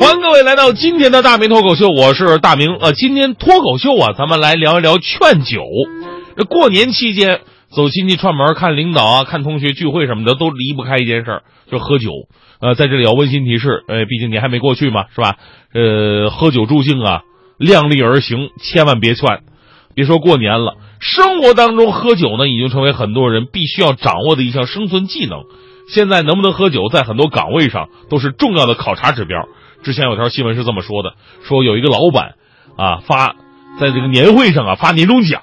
欢迎各位来到今天的大明脱口秀，我是大明。呃，今天脱口秀啊，咱们来聊一聊劝酒。这过年期间走亲戚串门、看领导啊、看同学聚会什么的，都离不开一件事儿，就喝酒。呃，在这里要温馨提示，呃，毕竟你还没过去嘛，是吧？呃，喝酒助兴啊，量力而行，千万别劝。别说过年了，生活当中喝酒呢，已经成为很多人必须要掌握的一项生存技能。现在能不能喝酒，在很多岗位上都是重要的考察指标。之前有条新闻是这么说的：说有一个老板啊发在这个年会上啊发年终奖，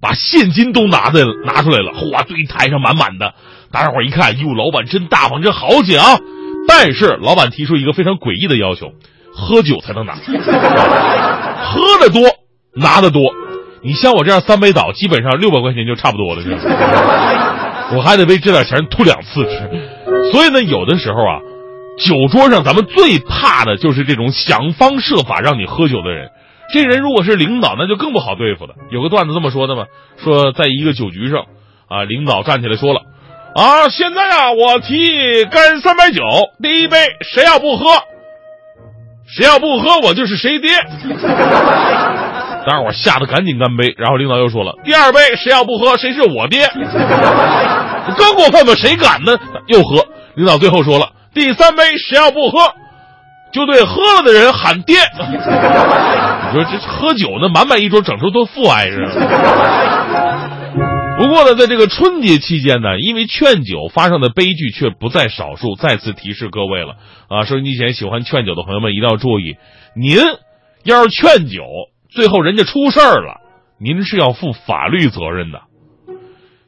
把现金都拿在拿出来了，哗，堆台上满满的。大家伙一看，哟，老板真大方，真豪气啊！但是老板提出一个非常诡异的要求：喝酒才能拿，喝的多拿的多。你像我这样三杯倒，基本上六百块钱就差不多了，我还得为这点钱吐两次。所以呢，有的时候啊。酒桌上，咱们最怕的就是这种想方设法让你喝酒的人。这人如果是领导，那就更不好对付了。有个段子这么说的嘛：说在一个酒局上，啊，领导站起来说了，啊，现在啊，我提议干三杯酒，第一杯谁要不喝，谁要不喝，我就是谁爹。当然我吓得赶紧干杯。然后领导又说了，第二杯谁要不喝，谁是我爹。更过分吧？谁敢呢？又喝。领导最后说了。第三杯谁要不喝，就对喝了的人喊爹。你说这喝酒呢，满满一桌，整出都父爱似的。不过呢，在这个春节期间呢，因为劝酒发生的悲剧却不在少数。再次提示各位了啊，收音机前喜欢劝酒的朋友们一定要注意，您要是劝酒，最后人家出事儿了，您是要负法律责任的。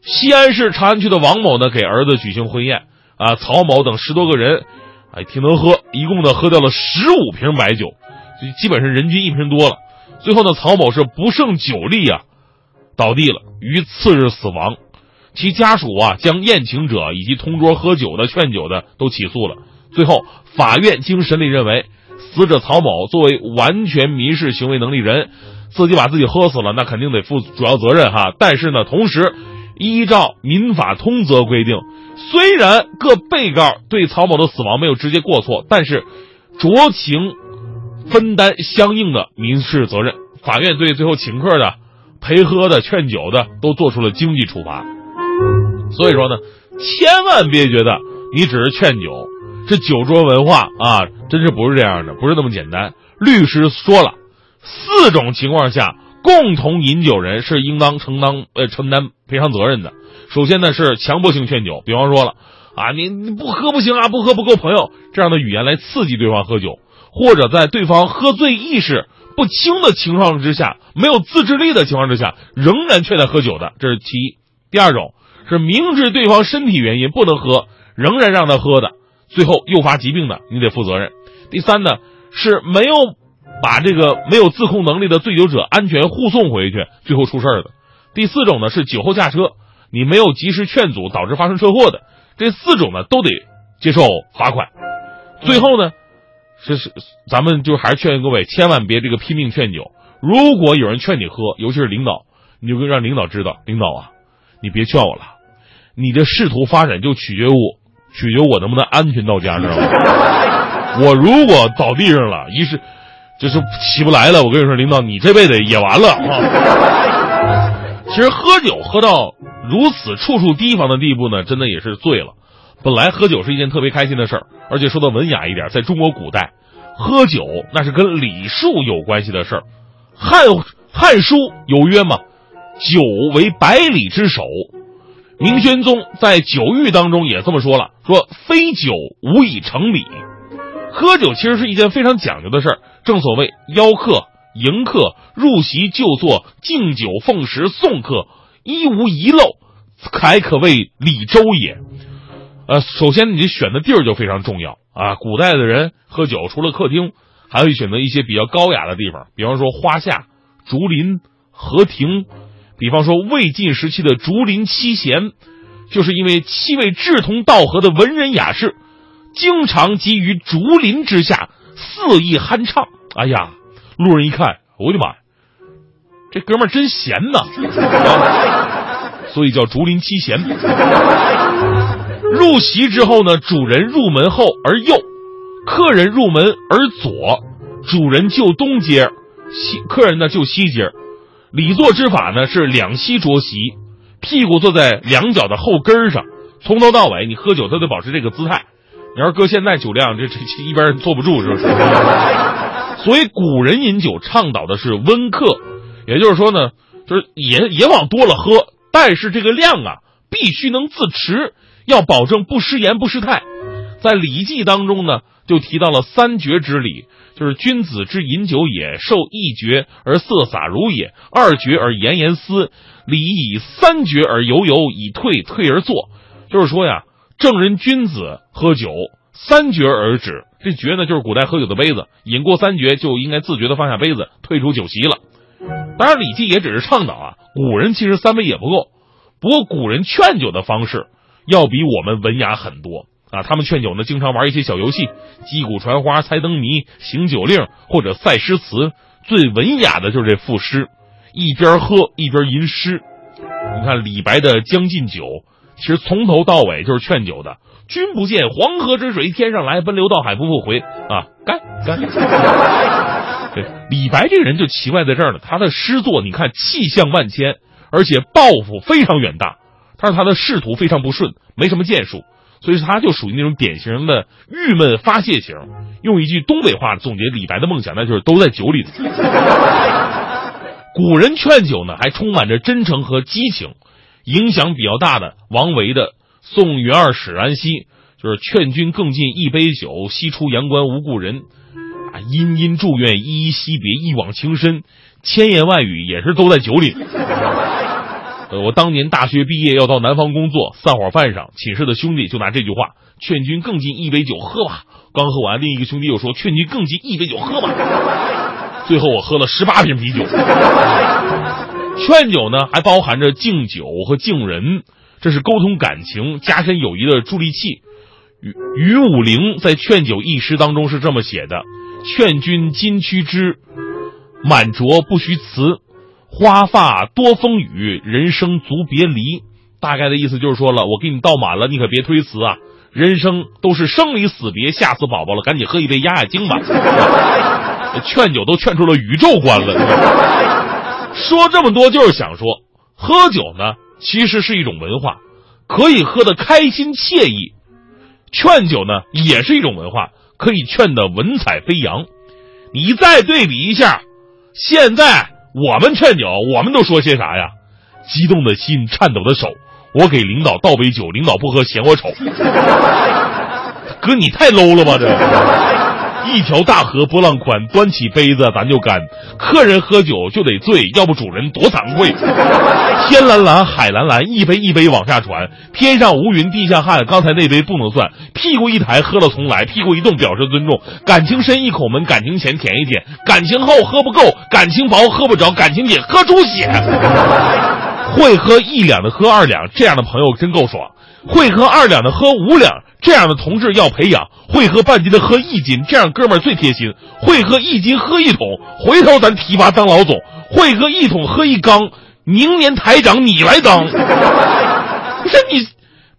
西安市长安区的王某呢，给儿子举行婚宴。啊，曹某等十多个人，哎，挺能喝，一共呢喝掉了十五瓶白酒，就基本上人均一瓶多了。最后呢，曹某是不胜酒力啊，倒地了，于次日死亡。其家属啊，将宴请者以及同桌喝酒的、劝酒的都起诉了。最后，法院经审理认为，死者曹某作为完全民事行为能力人，自己把自己喝死了，那肯定得负主要责任哈。但是呢，同时依照民法通则规定。虽然各被告对曹某的死亡没有直接过错，但是酌情分担相应的民事责任。法院对最后请客的、陪喝的、劝酒的都做出了经济处罚。所以说呢，千万别觉得你只是劝酒，这酒桌文化啊，真是不是这样的，不是那么简单。律师说了，四种情况下共同饮酒人是应当承担呃承担赔偿责任的。首先呢是强迫性劝酒，比方说了啊，你你不喝不行啊，不喝不够朋友这样的语言来刺激对方喝酒，或者在对方喝醉意识不清的情况之下，没有自制力的情况之下，仍然劝他喝酒的，这是其一。第二种是明知对方身体原因不能喝，仍然让他喝的，最后诱发疾病的，你得负责任。第三呢是没有把这个没有自控能力的醉酒者安全护送回去，最后出事儿的。第四种呢是酒后驾车。你没有及时劝阻，导致发生车祸的这四种呢，都得接受罚款。最后呢，是是，咱们就还是劝各位，千万别这个拼命劝酒。如果有人劝你喝，尤其是领导，你就让领导知道，领导啊，你别劝我了，你的仕途发展就取决于我，取决于我能不能安全到家，知道吗？我如果倒地上了，一是就是起不来了，我跟你说，领导，你这辈子也完了啊。其实喝酒喝到。如此处处提防的地步呢，真的也是醉了。本来喝酒是一件特别开心的事儿，而且说的文雅一点，在中国古代，喝酒那是跟礼数有关系的事儿。汉汉书有约嘛，酒为百里之首。明宣宗在酒谕当中也这么说了，说非酒无以成礼。喝酒其实是一件非常讲究的事儿，正所谓邀客、迎客、入席就坐、敬酒奉食、送客。一无遗漏，才可谓礼周也。呃，首先你选的地儿就非常重要啊。古代的人喝酒，除了客厅，还会选择一些比较高雅的地方，比方说花下、竹林、和亭。比方说魏晋时期的竹林七贤，就是因为七位志同道合的文人雅士，经常集于竹林之下，肆意酣畅。哎呀，路人一看，我的妈呀！这哥们儿真闲呐，所以叫竹林七贤。入席之后呢，主人入门后而右，客人入门而左，主人就东街西客人呢就西街礼坐之法呢是两膝着席，屁股坐在两脚的后跟上，从头到尾你喝酒都得保持这个姿态。你要搁现在酒量，这这一边坐不住是不是？所以古人饮酒倡导的是温客，也就是说呢，就是也也往多了喝，但是这个量啊必须能自持，要保证不失言不失态。在《礼记》当中呢，就提到了三绝之礼，就是君子之饮酒也，受一绝而色洒如也，二绝而言言思，礼以三绝而游游，以退退而坐。就是说呀，正人君子喝酒三绝而止。这绝呢，就是古代喝酒的杯子，饮过三绝就应该自觉的放下杯子，退出酒席了。当然，《礼记》也只是倡导啊，古人其实三杯也不够。不过，古人劝酒的方式要比我们文雅很多啊。他们劝酒呢，经常玩一些小游戏，击鼓传花、猜灯谜、行酒令或者赛诗词。最文雅的就是这赋诗，一边喝一边吟诗。你看李白的《将进酒》，其实从头到尾就是劝酒的。君不见黄河之水天上来，奔流到海不复回啊！干干。对，李白这个人就奇怪在这儿了。他的诗作，你看气象万千，而且抱负非常远大。但是他的仕途非常不顺，没什么建树，所以他就属于那种典型的郁闷发泄型。用一句东北话总结李白的梦想，那就是都在酒里。古人劝酒呢，还充满着真诚和激情。影响比较大的，王维的。送元二使安西，就是劝君更尽一杯酒，西出阳关无故人。啊，殷殷祝愿，依依惜别，一往情深。千言万语也是都在酒里。呃，我当年大学毕业要到南方工作，散伙饭上，寝室的兄弟就拿这句话劝君更尽一杯酒，喝吧。刚喝完，另一个兄弟又说劝君更尽一杯酒，喝吧。最后我喝了十八瓶啤酒。劝酒呢，还包含着敬酒和敬人。这是沟通感情、加深友谊的助力器。于于武陵在《劝酒》一诗当中是这么写的：“劝君今驱之，满酌不须辞。花发多风雨，人生足别离。”大概的意思就是说了，我给你倒满了，你可别推辞啊！人生都是生离死别，吓死宝宝了，赶紧喝一杯压压惊吧。劝酒都劝出了宇宙观了。说这么多就是想说，喝酒呢。其实是一种文化，可以喝得开心惬意；劝酒呢，也是一种文化，可以劝得文采飞扬。你再对比一下，现在我们劝酒，我们都说些啥呀？激动的心，颤抖的手，我给领导倒杯酒，领导不喝嫌我丑。哥，你太 low 了吧这！一条大河波浪宽，端起杯子咱就干。客人喝酒就得醉，要不主人多惭愧。天蓝蓝，海蓝蓝，一杯一杯往下传。天上无云，地下旱，刚才那杯不能算。屁股一抬，喝了重来。屁股一动，表示尊重。感情深，一口闷；感情浅，舔一舔。感情厚，喝不够；感情薄，喝不着。感情紧，喝出血。会喝一两的喝二两，这样的朋友真够爽。会喝二两的喝五两，这样的同志要培养；会喝半斤的喝一斤，这样哥们儿最贴心；会喝一斤喝一桶，回头咱提拔当老总；会喝一桶喝一缸，明年台长你来当。不是你，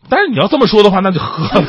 但是你要这么说的话，那就喝。